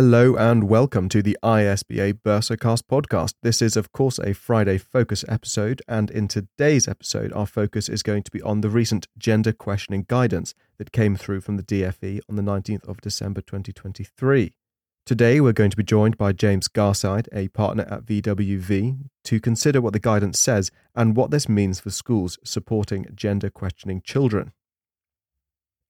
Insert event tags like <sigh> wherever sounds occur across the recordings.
Hello and welcome to the ISBA Bursarcast podcast. This is, of course, a Friday focus episode, and in today's episode, our focus is going to be on the recent gender questioning guidance that came through from the DFE on the 19th of December 2023. Today, we're going to be joined by James Garside, a partner at VWV, to consider what the guidance says and what this means for schools supporting gender questioning children.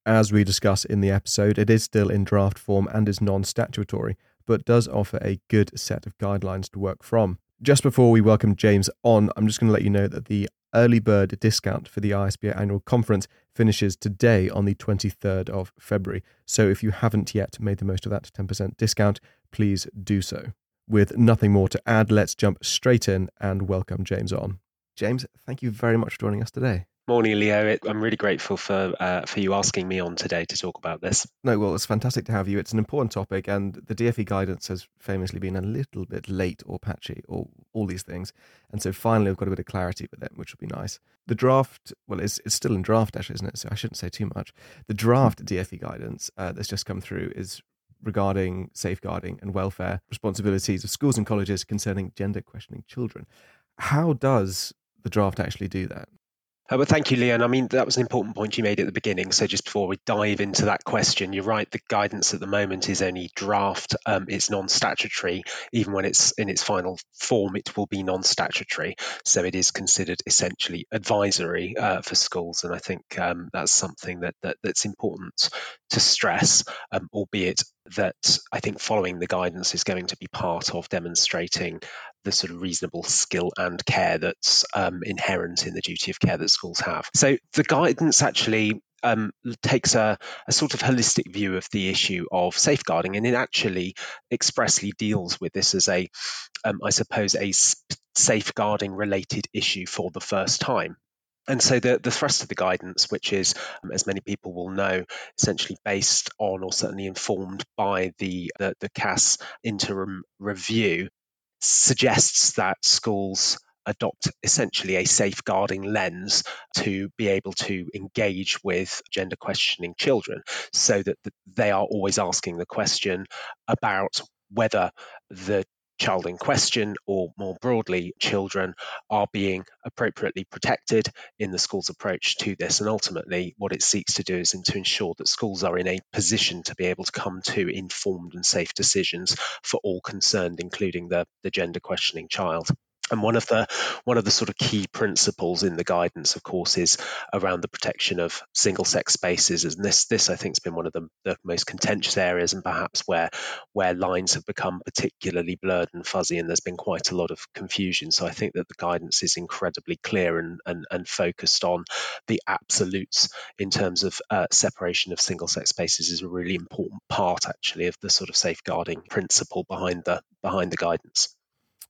As we discuss in the episode, it is still in draft form and is non statutory, but does offer a good set of guidelines to work from. Just before we welcome James on, I'm just going to let you know that the early bird discount for the ISBA annual conference finishes today on the 23rd of February. So if you haven't yet made the most of that 10% discount, please do so. With nothing more to add, let's jump straight in and welcome James on. James, thank you very much for joining us today. Morning, Leo. I'm really grateful for uh, for you asking me on today to talk about this. No, well, it's fantastic to have you. It's an important topic, and the DFE guidance has famously been a little bit late or patchy, or all these things. And so finally, we've got a bit of clarity with it, which will be nice. The draft, well, it's, it's still in draft, actually, isn't it? So I shouldn't say too much. The draft DFE guidance uh, that's just come through is regarding safeguarding and welfare responsibilities of schools and colleges concerning gender questioning children. How does the draft actually do that? Uh, well, thank you, Leon. I mean, that was an important point you made at the beginning. So, just before we dive into that question, you're right. The guidance at the moment is only draft. Um, it's non-statutory. Even when it's in its final form, it will be non-statutory. So, it is considered essentially advisory uh, for schools, and I think um, that's something that, that, that's important to stress, um, albeit that I think following the guidance is going to be part of demonstrating the sort of reasonable skill and care that's um, inherent in the duty of care that schools have. So the guidance actually um, takes a, a, sort of holistic view of the issue of safeguarding, and it actually expressly deals with this as a, um, I suppose, a safeguarding related issue for the first time. And so the, the thrust of the guidance, which is, um, as many people will know, essentially based on or certainly informed by the, the, the Cass interim review, suggests that schools adopt essentially a safeguarding lens to be able to engage with gender questioning children so that they are always asking the question about whether the child in question or more broadly children are being appropriately protected in the school's approach to this. And ultimately what it seeks to do is to ensure that schools are in a position to be able to come to informed and safe decisions for all concerned including the, the gender questioning child and one of the one of the sort of key principles in the guidance, of course, is around the protection of single sex spaces. And this this I think has been one of the, the most contentious areas and perhaps where where lines have become particularly blurred and fuzzy and there's been quite a lot of confusion. So I think that the guidance is incredibly clear and and, and focused on the absolutes in terms of uh, separation of single sex spaces is a really important part actually of the sort of safeguarding principle behind the behind the guidance.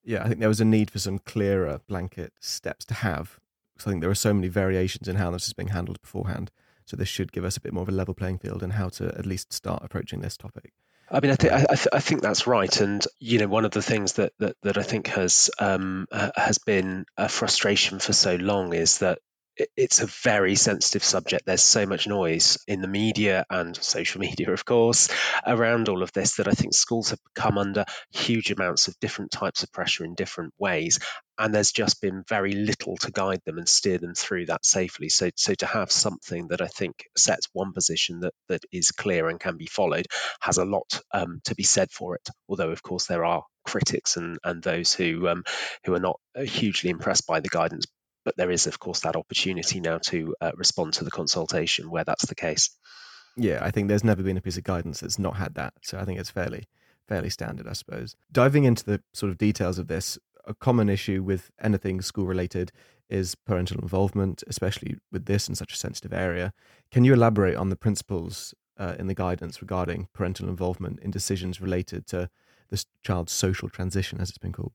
Yeah, I think there was a need for some clearer blanket steps to have. Because I think there are so many variations in how this is being handled beforehand. So this should give us a bit more of a level playing field and how to at least start approaching this topic. I mean, I think I, th- I, think that's right, and you know, one of the things that that, that I think has um, has been a frustration for so long is that it's a very sensitive subject. There's so much noise in the media and social <laughs> media, of course, around all of this that I think schools have come under huge amounts of different types of pressure in different ways. And there's just been very little to guide them and steer them through that safely. So, so to have something that I think sets one position that, that is clear and can be followed has a lot um, to be said for it. Although, of course, there are critics and, and those who um, who are not hugely impressed by the guidance but there is, of course, that opportunity now to uh, respond to the consultation where that's the case. Yeah, I think there's never been a piece of guidance that's not had that. So I think it's fairly fairly standard, I suppose. Diving into the sort of details of this, a common issue with anything school related is parental involvement, especially with this in such a sensitive area. Can you elaborate on the principles uh, in the guidance regarding parental involvement in decisions related to this child's social transition, as it's been called?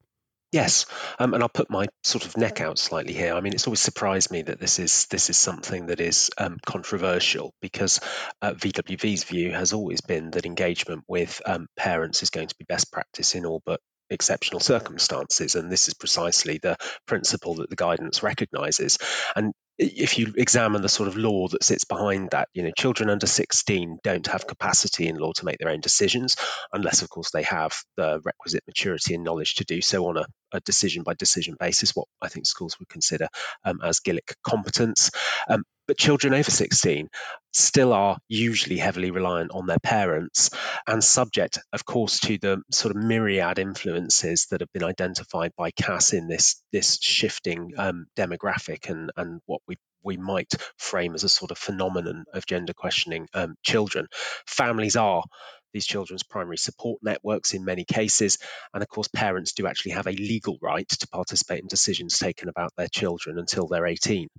Yes, um, and I'll put my sort of neck out slightly here. I mean, it's always surprised me that this is this is something that is um, controversial because uh, VWV's view has always been that engagement with um, parents is going to be best practice in all but exceptional circumstances, and this is precisely the principle that the guidance recognises. And if you examine the sort of law that sits behind that, you know, children under 16 don't have capacity in law to make their own decisions, unless, of course, they have the requisite maturity and knowledge to do so on a, a decision by decision basis, what I think schools would consider um, as Gillick competence. Um, but children over 16 still are usually heavily reliant on their parents and subject, of course, to the sort of myriad influences that have been identified by Cass in this this shifting um, demographic and and what we might frame as a sort of phenomenon of gender questioning um, children. Families are these children's primary support networks in many cases. And of course, parents do actually have a legal right to participate in decisions taken about their children until they're 18.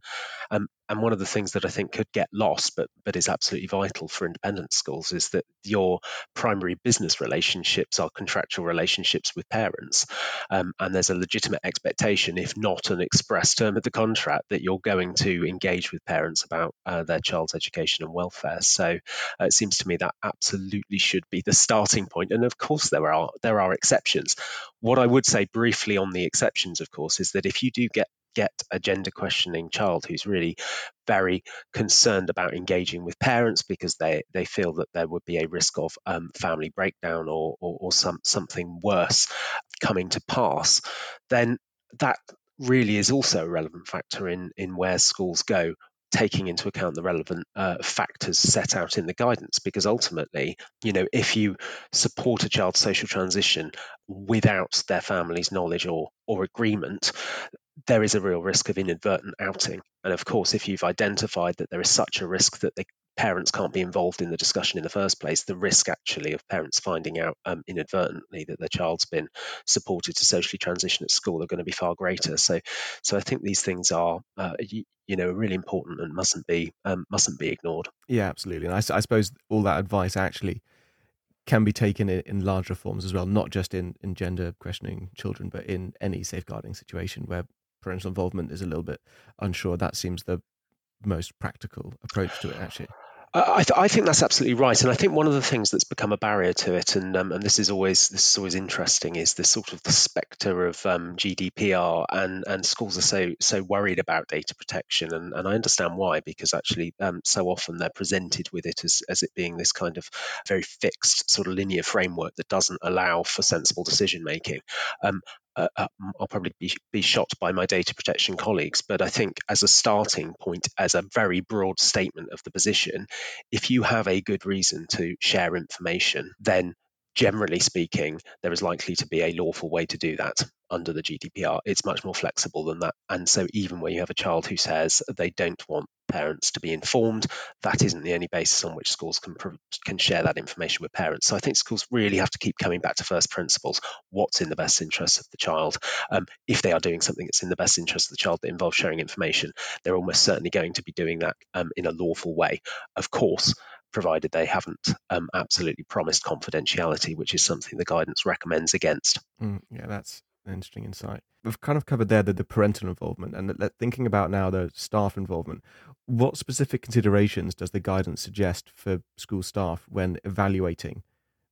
Um, and one of the things that I think could get lost, but but is absolutely vital for independent schools, is that your primary business relationships are contractual relationships with parents, um, and there's a legitimate expectation, if not an express term of the contract, that you're going to engage with parents about uh, their child's education and welfare. So uh, it seems to me that absolutely should be the starting point. And of course, there are there are exceptions. What I would say briefly on the exceptions, of course, is that if you do get get a gender questioning child who's really very concerned about engaging with parents because they, they feel that there would be a risk of um, family breakdown or, or, or some, something worse coming to pass, then that really is also a relevant factor in, in where schools go taking into account the relevant uh, factors set out in the guidance because ultimately you know if you support a child's social transition without their family's knowledge or or agreement there is a real risk of inadvertent outing. And of course, if you've identified that there is such a risk that the parents can't be involved in the discussion in the first place, the risk actually of parents finding out um, inadvertently that their child's been supported to socially transition at school are going to be far greater. So, so I think these things are, uh, you, you, know, really important and mustn't be um, mustn't be ignored. Yeah, absolutely. And I, I suppose all that advice actually can be taken in, in larger forms as well, not just in, in gender questioning children, but in any safeguarding situation where parental involvement is a little bit unsure, that seems the most practical approach to it, actually. I, th- I, think that's absolutely right, and I think one of the things that's become a barrier to it, and um, and this is always this is always interesting, is the sort of the spectre of um, GDPR, and and schools are so so worried about data protection, and, and I understand why, because actually um, so often they're presented with it as as it being this kind of very fixed sort of linear framework that doesn't allow for sensible decision making. Uh, uh, I'll probably be, be shot by my data protection colleagues, but I think as a starting point, as a very broad statement of the position, if you have a good reason to share information, then generally speaking, there is likely to be a lawful way to do that under the GDPR. It's much more flexible than that. And so, even where you have a child who says they don't want parents to be informed, that isn't the only basis on which schools can can share that information with parents. So I think schools really have to keep coming back to first principles. What's in the best interest of the child? Um, if they are doing something that's in the best interest of the child that involves sharing information, they're almost certainly going to be doing that um, in a lawful way. Of course, provided they haven't um, absolutely promised confidentiality, which is something the guidance recommends against. Mm, yeah, that's an interesting insight. We've kind of covered there the, the parental involvement and thinking about now the staff involvement. What specific considerations does the guidance suggest for school staff when evaluating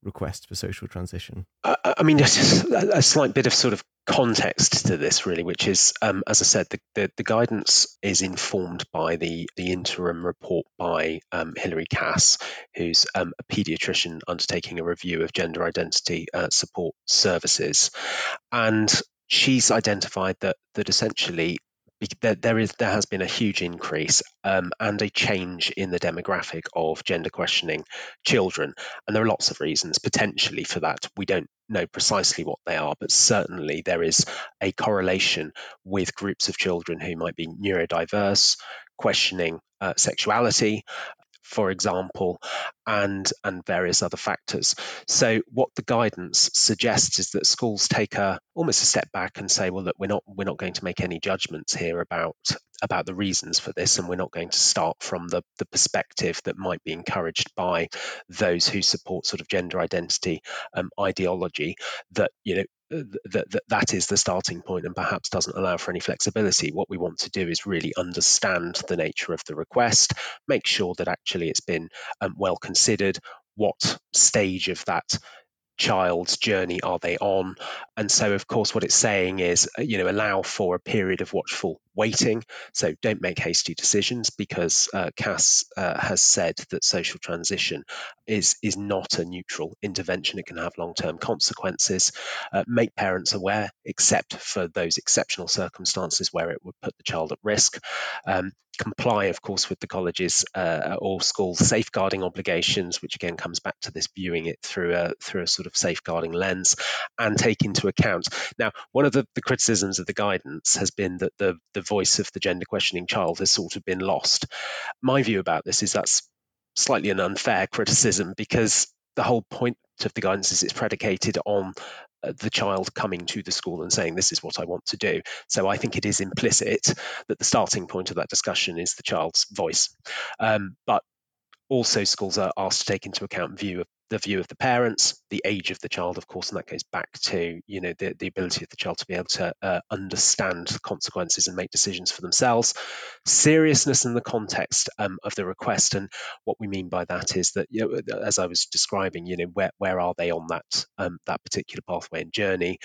requests for social transition? I mean, <laughs> just a slight bit of sort of context to this, really, which is, um, as I said, the, the, the, guidance is informed by the, the interim report by um, Hilary Cass, who's um, a paediatrician undertaking a review of gender identity uh, support services. And she's identified that that essentially there, there is there has been a huge increase um, and a change in the demographic of gender questioning children, and there are lots of reasons potentially for that. We don't know precisely what they are, but certainly there is a correlation with groups of children who might be neurodiverse, questioning uh, sexuality, for example, and and various other factors. So what the guidance suggests is that schools take a almost a step back and say, well, look, we're not we're not going to make any judgments here about about the reasons for this, and we're not going to start from the the perspective that might be encouraged by those who support sort of gender identity um, ideology that you know that, that that is the starting point and perhaps doesn't allow for any flexibility. What we want to do is really understand the nature of the request, make sure that actually it's been um, well considered, what stage of that child's journey are they on and so of course what it's saying is uh, you know allow for a period of watchful waiting. So don't make hasty decisions because uh, Cass uh, has said that social transition is is not a neutral intervention. It can have long term consequences. Uh, make parents aware, except for those exceptional circumstances where it would put the child at risk. Um, comply, of course, with the college's uh, or school's safeguarding obligations, which again comes back to this viewing it through a through a sort of safeguarding lens, and take into account. Now, one of the, the criticisms of the guidance has been that the the voice of the gender questioning child has sort of been lost. My view about this is that's slightly an unfair criticism because the whole point of the guidance is it's predicated on uh, the child coming to the school and saying, This is what I want to do. So I think it is implicit that the starting point of that discussion is the child's voice. Um, but also, schools are asked to take into account view of the view of the parents, the age of the child, of course, and that goes back to you know the, the ability of the child to be able to uh, understand the consequences and make decisions for themselves. Seriousness in the context um, of the request, and what we mean by that is that you know, as I was describing, you know, where where are they on that um, that particular pathway and journey,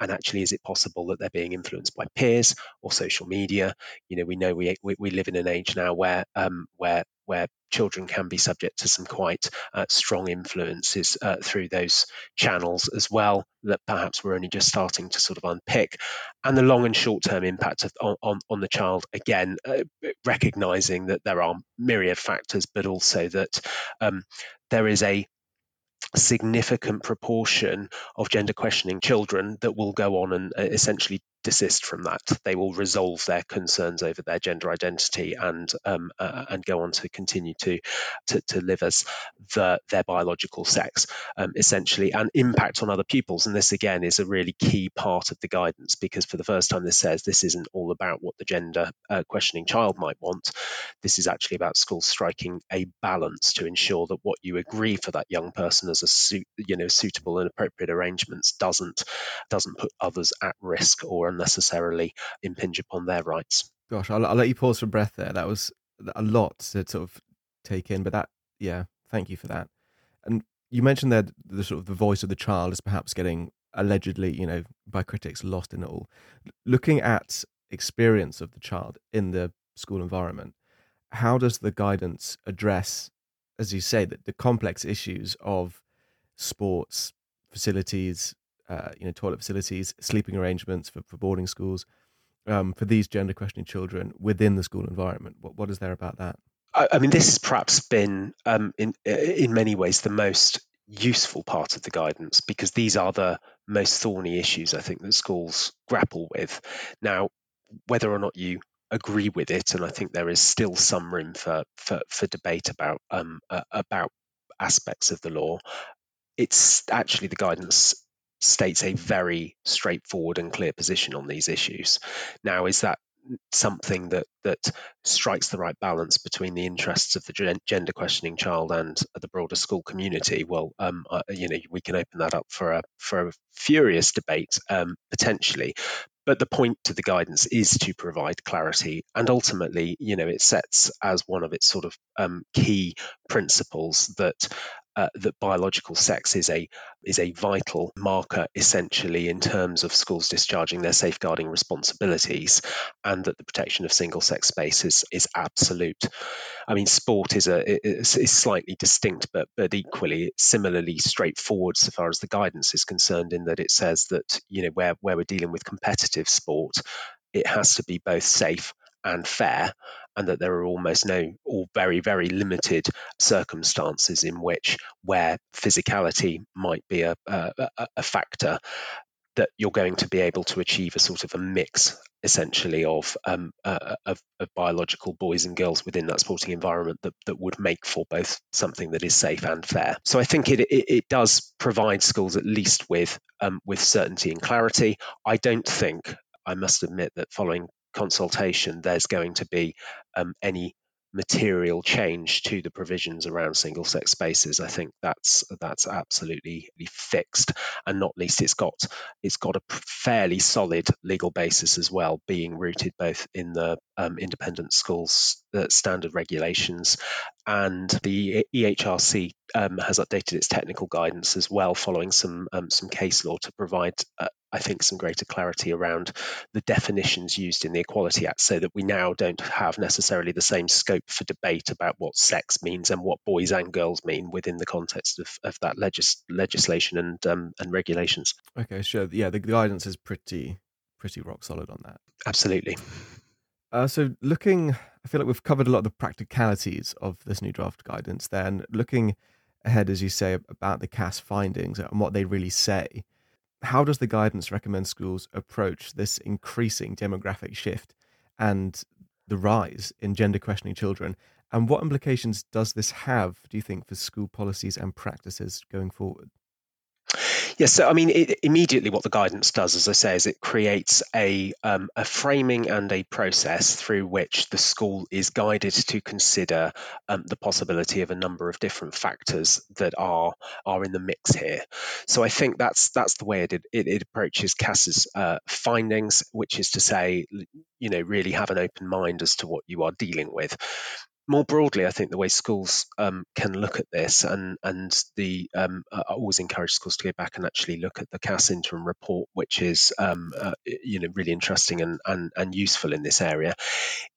and actually, is it possible that they're being influenced by peers or social media? You know, we know we we, we live in an age now where um, where where children can be subject to some quite uh, strong influences uh, through those channels as well that perhaps we're only just starting to sort of unpick. And the long and short term impact of, on, on the child again uh, recognizing that there are myriad factors but also that um, there is a significant proportion of gender questioning children that will go on and uh, essentially desist from that. They will resolve their concerns over their gender identity and um, uh, and go on to continue to to, to live as the, their biological sex, um, essentially, and impact on other pupils. And this again is a really key part of the guidance because for the first time this says this isn't all about what the gender uh, questioning child might want. This is actually about schools striking a balance to ensure that what you agree for that young person as a suit, you know suitable and appropriate arrangements doesn't doesn't put others at risk or unnecessarily impinge upon their rights. Gosh, I'll, I'll let you pause for breath there. That was a lot to sort of take in, but that, yeah, thank you for that. And you mentioned that the sort of the voice of the child is perhaps getting allegedly, you know, by critics lost in it all. Looking at experience of the child in the school environment, how does the guidance address, as you say, that the complex issues of sports facilities, uh, you know, toilet facilities, sleeping arrangements for, for boarding schools, um, for these gender questioning children within the school environment. What what is there about that? I, I mean, this has perhaps been um, in in many ways the most useful part of the guidance because these are the most thorny issues I think that schools grapple with. Now, whether or not you agree with it, and I think there is still some room for for, for debate about um, uh, about aspects of the law. It's actually the guidance states a very straightforward and clear position on these issues. Now, is that something that that strikes the right balance between the interests of the gender questioning child and the broader school community? Well, um, uh, you know, we can open that up for a for a furious debate um, potentially. But the point to the guidance is to provide clarity, and ultimately, you know, it sets as one of its sort of um, key principles that uh, that biological sex is a is a vital marker essentially in terms of schools discharging their safeguarding responsibilities and that the protection of single sex spaces is absolute. I mean sport is a is, is slightly distinct but but equally similarly straightforward so far as the guidance is concerned in that it says that you know where where we're dealing with competitive sport it has to be both safe and fair and that there are almost no or very very limited circumstances in which where physicality might be a, a, a factor that you're going to be able to achieve a sort of a mix essentially of, um, uh, of, of, biological boys and girls within that sporting environment that, that would make for both something that is safe and fair. So I think it, it, it does provide schools at least with um, with certainty and clarity. I don't think I must admit that following consultation, there's going to be um, any material change to the provisions around single sex spaces. I think that's that's absolutely fixed and not least it's got it's got a fairly solid legal basis as well being rooted both in the um, independent schools uh, standard regulations and the EHRC um, has updated its technical guidance as well following some um, some case law to provide uh, I think, some greater clarity around the definitions used in the Equality Act so that we now don't have necessarily the same scope for debate about what sex means and what boys and girls mean within the context of, of that legis- legislation and um, and regulations. Okay, sure. Yeah, the guidance is pretty pretty rock solid on that. Absolutely. Uh, so, looking, I feel like we've covered a lot of the practicalities of this new draft guidance. Then, looking ahead, as you say, about the Cass findings and what they really say, how does the guidance recommend schools approach this increasing demographic shift and the rise in gender questioning children? And what implications does this have, do you think, for school policies and practices going forward? Yes, so I mean, it, immediately what the guidance does, as I say, is it creates a, um, a framing and a process through which the school is guided to consider um, the possibility of a number of different factors that are are in the mix here. So I think that's that's the way it it, it approaches Cass's uh, findings, which is to say, you know, really have an open mind as to what you are dealing with more broadly, I think the way schools um, can look at this, and and the um, I always encourage schools to go back and actually look at the Cass interim report, which is um, uh, you know really interesting and, and and useful in this area,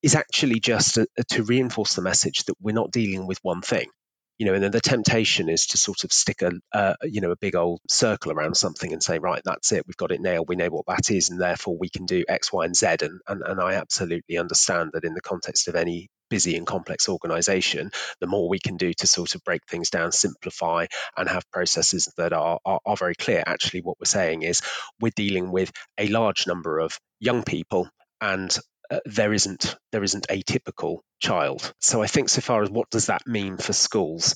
is actually just a, a, to reinforce the message that we're not dealing with one thing you know, and then the temptation is to sort of stick a, uh, you know, a big old circle around something and say, right, that's it, we've got it nailed, we know what that is, and therefore we can do X, Y, and Z. And, and, and I absolutely understand that in the context of any busy and complex organization, the more we can do to sort of break things down, simplify, and have processes that are, are, are very clear. Actually, what we're saying is we're dealing with a large number of young people and uh, there isn't there isn't a typical child. So I think so far as what does that mean for schools,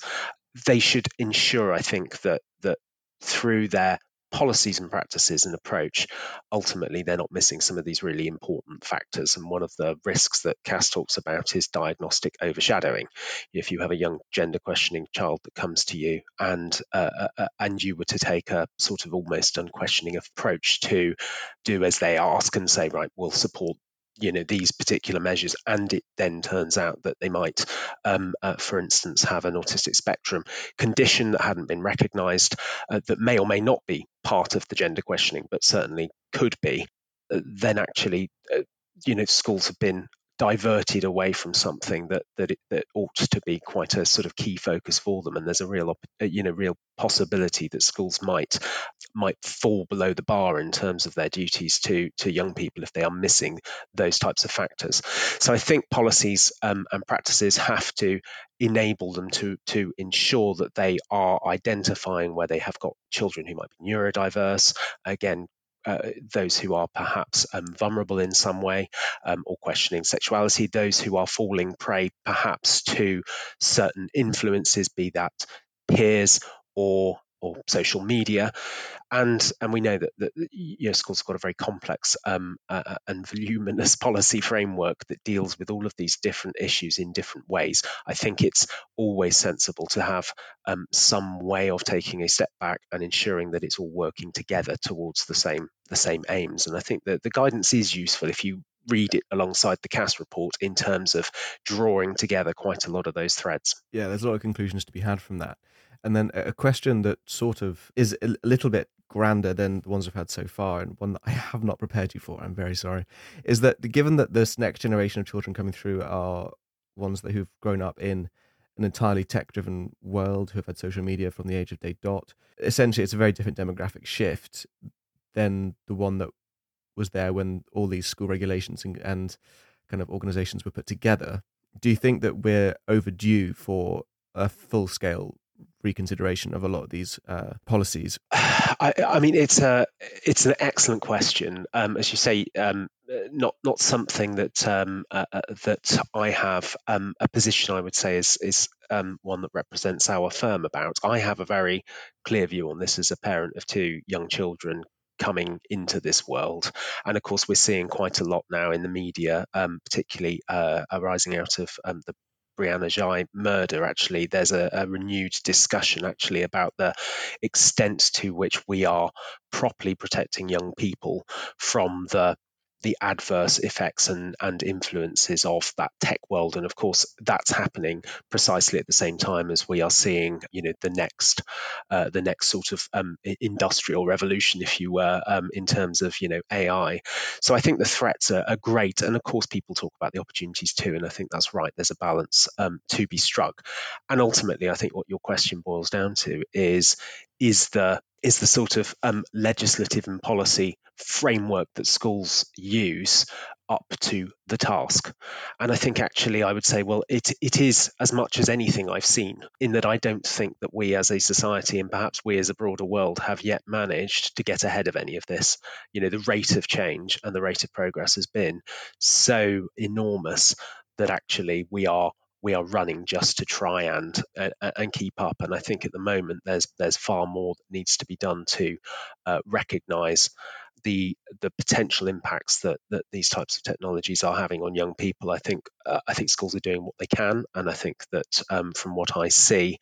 they should ensure I think that that through their policies and practices and approach, ultimately they're not missing some of these really important factors. And one of the risks that Cass talks about is diagnostic overshadowing. If you have a young gender questioning child that comes to you and uh, uh, uh and you were to take a sort of almost unquestioning approach to do as they ask and say, right, we'll support you know these particular measures and it then turns out that they might um, uh, for instance have an autistic spectrum condition that hadn't been recognized uh, that may or may not be part of the gender questioning but certainly could be uh, then actually uh, you know schools have been diverted away from something that that it, that ought to be quite a sort of key focus for them. And there's a real uh, you know real possibility that schools might might fall below the bar in terms of their duties to to young people if they are missing those types of factors. So i think policies um, and practices have to enable them to to ensure that they are identifying where they have got children who might be neurodiverse. Again uh, those who are perhaps um, vulnerable in some way um, or questioning sexuality, those who are falling prey perhaps to certain influences, be that peers or or social media, and and we know that, that you know, schools have got a very complex um, uh, uh, and voluminous <laughs> policy framework that deals with all of these different issues in different ways. I think it's always sensible to have um, some way of taking a step back and ensuring that it's all working together towards the same the same aims. And I think that the guidance is useful if you read it alongside the Cass report in terms of drawing together quite a lot of those threads. Yeah, there's a lot of conclusions to be had from that. And then a question that sort of is a little bit grander than the ones we've had so far, and one that I have not prepared you for, I'm very sorry, is that given that this next generation of children coming through are ones that who've grown up in an entirely tech driven world, who have had social media from the age of day dot, essentially it's a very different demographic shift than the one that was there when all these school regulations and, and kind of organizations were put together. Do you think that we're overdue for a full scale reconsideration of a lot of these uh, policies? <sighs> I, I, mean, it's a it's an excellent question. Um, as you say, um, not not something that um, uh, uh, that I have um, a position. I would say is is um, one that represents our firm about. I have a very clear view on this as a parent of two young children coming into this world. And of course, we're seeing quite a lot now in the media, um, particularly uh, arising out of um, the Brianna Ghey murder, actually, there's a, a, renewed discussion actually about the extent to which we are properly protecting young people from the the adverse effects and, and influences of that tech world. And of course, that's happening precisely at the same time as we are seeing, you know, the next uh, the next sort of um, industrial revolution, if you were, um, in terms of you know AI. So I think the threats are, are, great, and of course, people talk about the opportunities too, and I think that's right. There's a balance um, to be struck, and ultimately, I think what your question boils down to is is the is the sort of um, legislative and policy framework that schools use up to the task. And I think actually I would say, well, it, it is as much as anything I've seen, in that I don't think that we as a society and perhaps we as a broader world have yet managed to get ahead of any of this. You know, the rate of change and the rate of progress has been so enormous that actually we are we are running just to try and uh, and keep up. And I think at the moment there's there's far more that needs to be done to uh, recognise the the potential impacts that, that these types of technologies are having on young people. I think uh, I think schools are doing what they can, and I think that um, from what I see,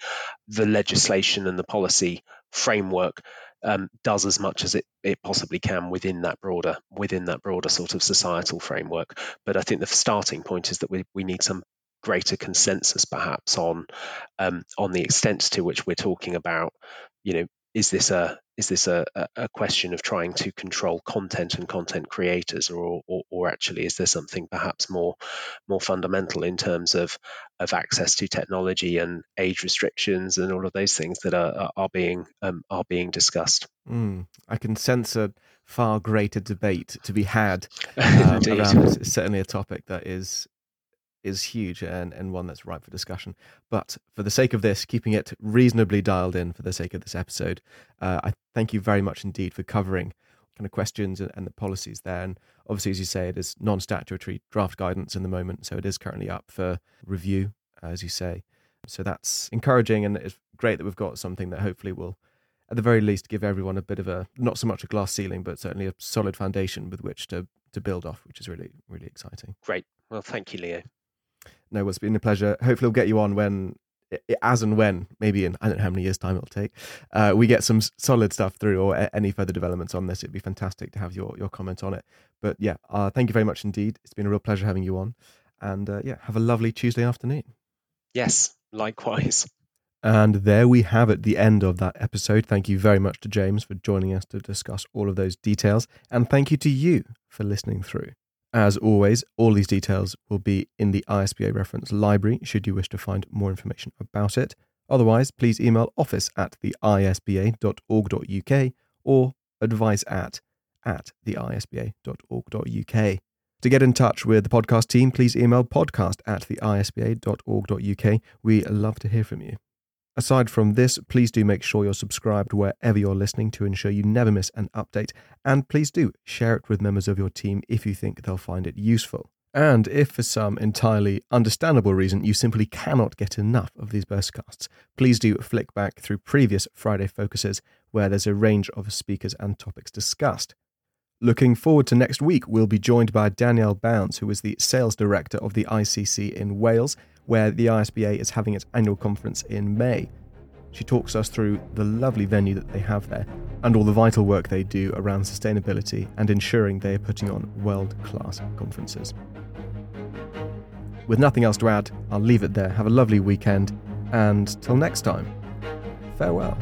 the legislation and the policy framework um, does as much as it, it possibly can within that broader within that broader sort of societal framework. But I think the starting point is that we, we need some greater consensus perhaps on um, on the extent to which we're talking about you know is this a is this a, a question of trying to control content and content creators or, or, or actually is there something perhaps more more fundamental in terms of of access to technology and age restrictions and all of those things that are are being um, are being discussed? Mm, I can sense a far greater debate to be had <laughs> um, around this. It's certainly a topic that is is huge and, and one that's ripe for discussion. But for the sake of this, keeping it reasonably dialed in for the sake of this episode, uh, I thank you very much indeed for covering kind of questions and, the policies there. And obviously, as you say, it is non statutory draft guidance in the moment. So it is currently up for review, as you say. So that's encouraging. And it's great that we've got something that hopefully will, at the very least, give everyone a bit of a, not so much a glass ceiling, but certainly a solid foundation with which to, to build off, which is really, really exciting. Great. Well, thank you, Leo. No, it's been a pleasure. Hopefully, we'll get you on when, as and when, maybe in I don't know how many years' time it'll take, uh, we get some solid stuff through or any further developments on this. It'd be fantastic to have your your comment on it. But yeah, uh, thank you very much indeed. It's been a real pleasure having you on, and uh, yeah, have a lovely Tuesday afternoon. Yes, likewise. And there we have it, the end of that episode. Thank you very much to James for joining us to discuss all of those details. And thank you to you for listening through. As always, all these details will be in the ISBA reference library should you wish to find more information about it. Otherwise, please email office at the isba.org.uk or advice at at the isba.org.uk. To get in touch with the podcast team, please email podcast at the isba.org.uk. We love to hear from you. Aside from this, please do make sure you're subscribed wherever you're listening to ensure you never miss an update. And please do share it with members of your team if you think they'll find it useful. And if for some entirely understandable reason you simply cannot get enough of these Bursarcasts, please do flick back through previous Friday focuses where there's a range of speakers and topics discussed. Looking forward to next week, we'll be joined by Danielle Bounds, who is the sales director of the ICC in Wales, where the ISBA is having its annual conference in May. She talks us through the lovely venue that they have there and all the vital work they do around sustainability and ensuring they are putting on world class conferences. With nothing else to add, I'll leave it there. Have a lovely weekend, and till next time, farewell.